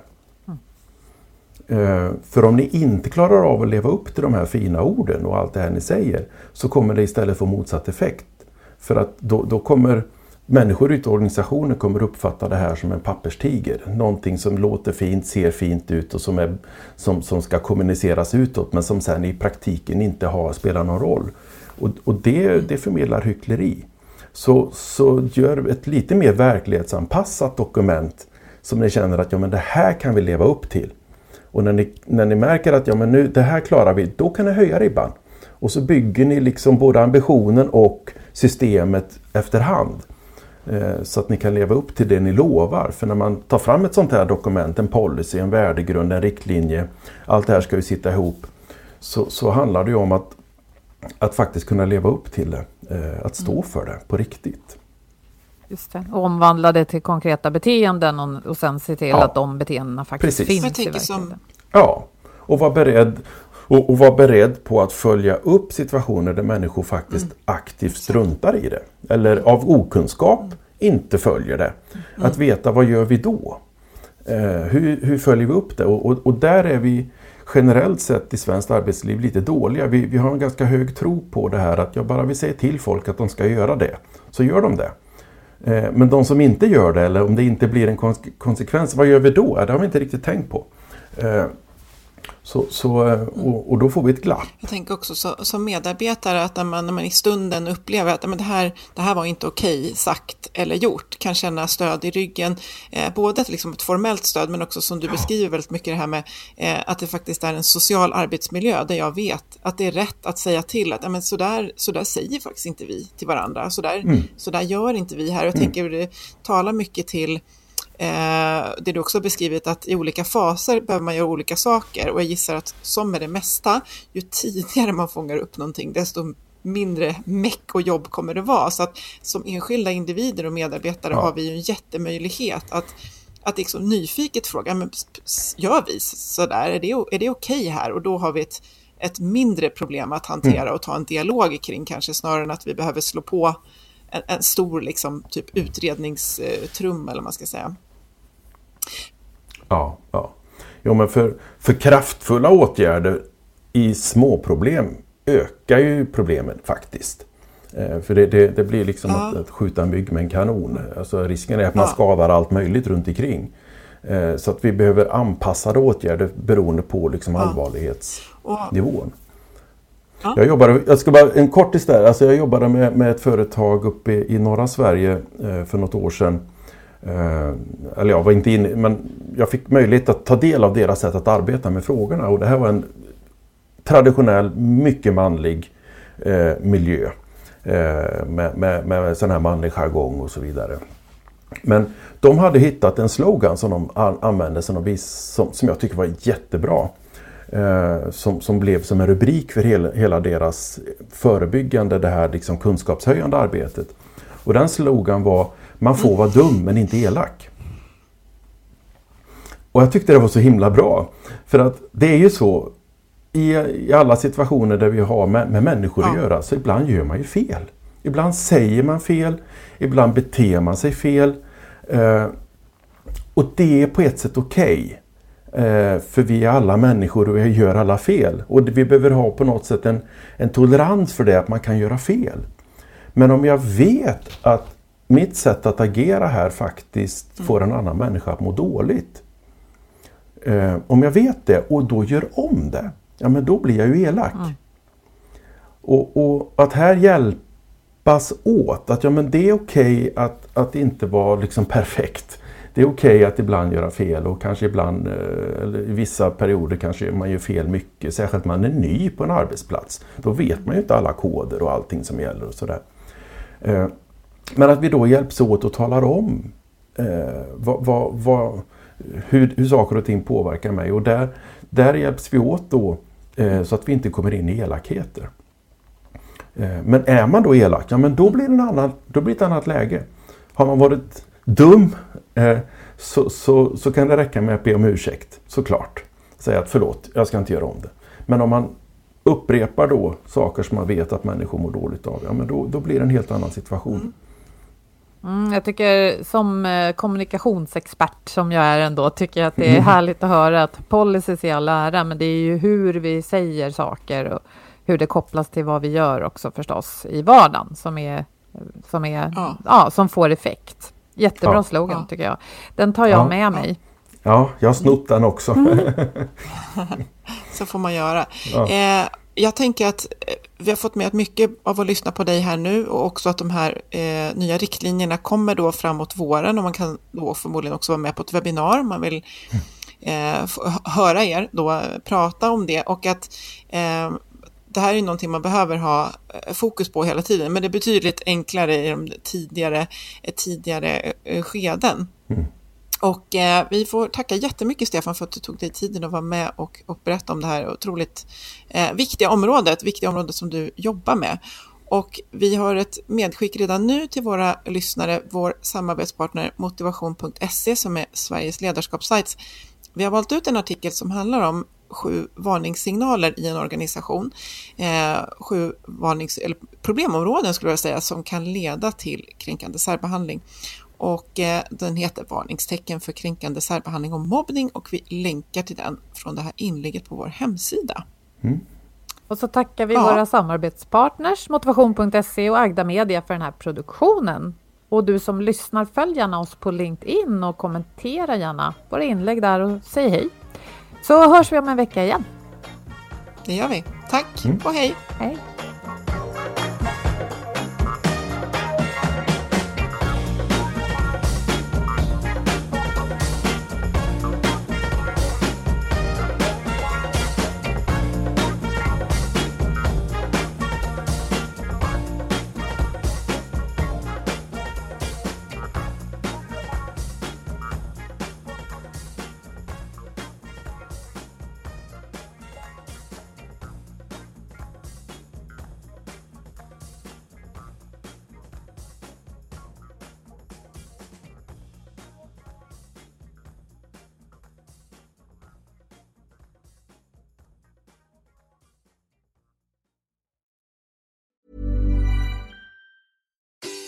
Eh, för om ni inte klarar av att leva upp till de här fina orden och allt det här ni säger så kommer det istället få motsatt effekt. För att då, då kommer människor ute i organisationen kommer uppfatta det här som en papperstiger. Någonting som låter fint, ser fint ut och som, är, som, som ska kommuniceras utåt men som sen i praktiken inte har, spelar någon roll. Och, och det, det förmedlar hyckleri. Så, så gör ett lite mer verklighetsanpassat dokument som ni känner att ja, men det här kan vi leva upp till. Och när ni, när ni märker att ja, men nu, det här klarar vi, då kan ni höja ribban. Och så bygger ni liksom både ambitionen och systemet efterhand. Eh, så att ni kan leva upp till det ni lovar. För när man tar fram ett sånt här dokument, en policy, en värdegrund, en riktlinje. Allt det här ska ju sitta ihop. Så, så handlar det ju om att, att faktiskt kunna leva upp till det. Eh, att stå mm. för det på riktigt. Just det. Och omvandla det till konkreta beteenden och, och sen se till ja. att de beteendena faktiskt Precis. finns i verkligheten. Som... Ja, och vara beredd och, och vara beredd på att följa upp situationer där människor faktiskt mm. aktivt struntar i det. Eller av okunskap mm. inte följer det. Mm. Att veta vad gör vi då? Eh, hur, hur, följer vi upp det? Och, och, och, där är vi generellt sett i svenskt arbetsliv lite dåliga. Vi, vi har en ganska hög tro på det här att jag bara vill säga till folk att de ska göra det. Så gör de det. Eh, men de som inte gör det eller om det inte blir en konsekvens, vad gör vi då? Det har vi inte riktigt tänkt på. Eh, så, så, eh, och, och, då får vi ett glapp. Jag tänker också så, som medarbetare att när man, när man i stunden upplever att men det, här, det här var inte okej sagt eller gjort, kan känna stöd i ryggen. Eh, både ett, liksom ett formellt stöd men också som du beskriver väldigt mycket det här med eh, att det faktiskt är en social arbetsmiljö där jag vet att det är rätt att säga till att men så, där, så där säger faktiskt inte vi till varandra, så där, mm. så där gör inte vi här. Jag mm. tänker det talar mycket till det du också beskrivit att i olika faser behöver man göra olika saker och jag gissar att som med det mesta, ju tidigare man fångar upp någonting desto mindre meck och jobb kommer det vara. Så att som enskilda individer och medarbetare ja. har vi ju en jättemöjlighet att att liksom nyfiket fråga, men gör vi sådär? Är det, är det okej okay här? Och då har vi ett, ett mindre problem att hantera mm. och ta en dialog kring kanske snarare än att vi behöver slå på en, en stor liksom, typ utredningstrum eller vad man ska säga. Ja, ja. Jo, men för, för kraftfulla åtgärder i små problem ökar ju problemen faktiskt. Eh, för det, det, det blir liksom Ja. att, att skjuta en mygg med en kanon. Alltså risken är att man Ja. skadar allt möjligt runt omkring. Eh, Så att vi behöver anpassade åtgärder beroende på liksom allvarlighetsnivån. Ja. Jag jobbade, jag ska bara en kortis där, alltså jag jobbade med, med ett företag uppe i, i norra Sverige eh, för något år sedan. Eh, eller jag var inte inne, men jag fick möjlighet att ta del av deras sätt att arbeta med frågorna och det här var en traditionell, mycket manlig eh, miljö. Eh, med, med, med sån här manlig jargong och så vidare. Men de hade hittat en slogan som de använde som, de vis, som, som jag tycker var jättebra. Eh, som, som blev som en rubrik för hela, hela deras förebyggande, det här liksom kunskapshöjande arbetet. Och den slogan var man får vara dum men inte elak. Och jag tyckte det var så himla bra. För att det är ju så i, i alla situationer där vi har med, med människor att Ja. göra så ibland gör man ju fel. Ibland säger man fel, ibland beter man sig fel. Eh, och det är på ett sätt okej. Eh, för vi är alla människor och vi gör alla fel. Och vi behöver ha på något sätt en, en tolerans för det, att man kan göra fel. Men om jag vet att mitt sätt att agera här faktiskt får en annan människa att må dåligt. Eh, om jag vet det och då gör om det, ja men då blir jag ju elak. Och, och att här hjälpas åt, att ja men det är okej att, att inte vara liksom perfekt. Det är okej att ibland göra fel och kanske ibland, eh, eller i vissa perioder kanske man gör fel mycket, särskilt man är ny på en arbetsplats. Då vet man ju inte alla koder och allting som gäller och sådär. Eh, men att vi då hjälps åt och talar om eh, vad, vad, vad, hur, hur saker och ting påverkar mig. Och där, där hjälps vi åt då eh, så att vi inte kommer in i elakheter. Eh, men är man då elak, ja men då blir det, en annan, då blir det ett annat läge. Har man varit dum eh, så, så, så kan det räcka med att be om ursäkt, såklart. Säga att förlåt, jag ska inte göra om det. Men om man upprepar då saker som man vet att människor mår dåligt av, ja men då, då blir det en helt annan situation. Mm. Mm, jag tycker som eh, kommunikationsexpert som jag är ändå, tycker jag att det är (laughs) härligt att höra att policies är all ära, men det är ju hur vi säger saker och hur det kopplas till vad vi gör också förstås i vardagen som är, som är, ja. Ja. som får effekt. Jättebra Ja. slogan Ja. tycker jag. Den tar jag Ja. med mig. Ja, jag har snott den också. (laughs) (laughs) Så får man göra. Ja. Eh, jag tänker att eh, vi har fått med att mycket av att lyssna på dig här nu och också att de här eh, nya riktlinjerna kommer då framåt våren och man kan då förmodligen också vara med på ett webbinar. Man vill eh, få höra er då eh, prata om det och att eh, det här är någonting man behöver ha eh, fokus på hela tiden, men det är betydligt enklare i de tidigare, eh, tidigare eh, skeden. Och eh, vi får tacka jättemycket Stefan för att du tog dig tiden att vara med och, och berätta om det här otroligt eh, viktiga området, viktiga området som du jobbar med. Och vi har ett medskick redan nu till våra lyssnare, vår samarbetspartner motivation.se som är Sveriges ledarskapssajt. Vi har valt ut en artikel som handlar om sju varningssignaler i en organisation. Eh, sju varnings, eller problemområden skulle jag säga som kan leda till kränkande särbehandling. Och eh, den heter Varningstecken för kränkande särbehandling och mobbning och vi länkar till den från det här inlägget på vår hemsida. Och så tackar vi Ja. våra samarbetspartners motivation.se och Agda Media för den här produktionen. Och du som lyssnar, följ gärna oss på LinkedIn och kommentera gärna våra inlägg där och säg hej. Så hörs vi om en vecka igen. Det gör vi. Tack och hej! Hej!